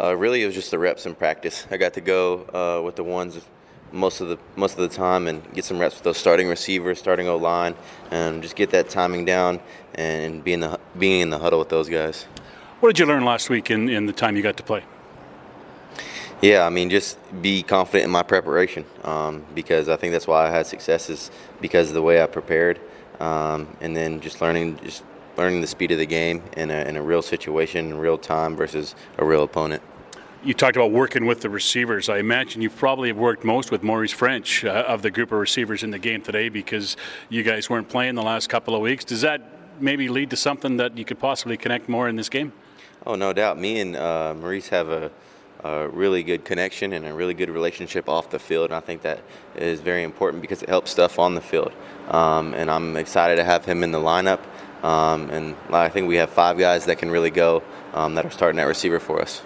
Uh, really, it was just the reps in practice. I got to go uh, with the ones most of the most of the time and get some reps with those starting receivers, starting O line, and just get that timing down and being the being in the huddle with those guys. What did you learn last week in, in the time you got to play? Yeah, I mean, just be confident in my preparation um, because I think that's why I had successes because of the way I prepared, um, and then just learning just learning the speed of the game in a, in a real situation, in real time versus a real opponent. You talked about working with the receivers. I imagine you probably have worked most with Maurice French uh, of the group of receivers in the game today because you guys weren't playing the last couple of weeks. Does that maybe lead to something that you could possibly connect more in this game? Oh, no doubt. Me and uh, Maurice have a, a, really good connection and a really good relationship off the field. And I think that is very important because it helps stuff on the field. Um, and I'm excited to have him in the lineup. Um, and I think we have five guys that can really go um, that are starting at receiver for us.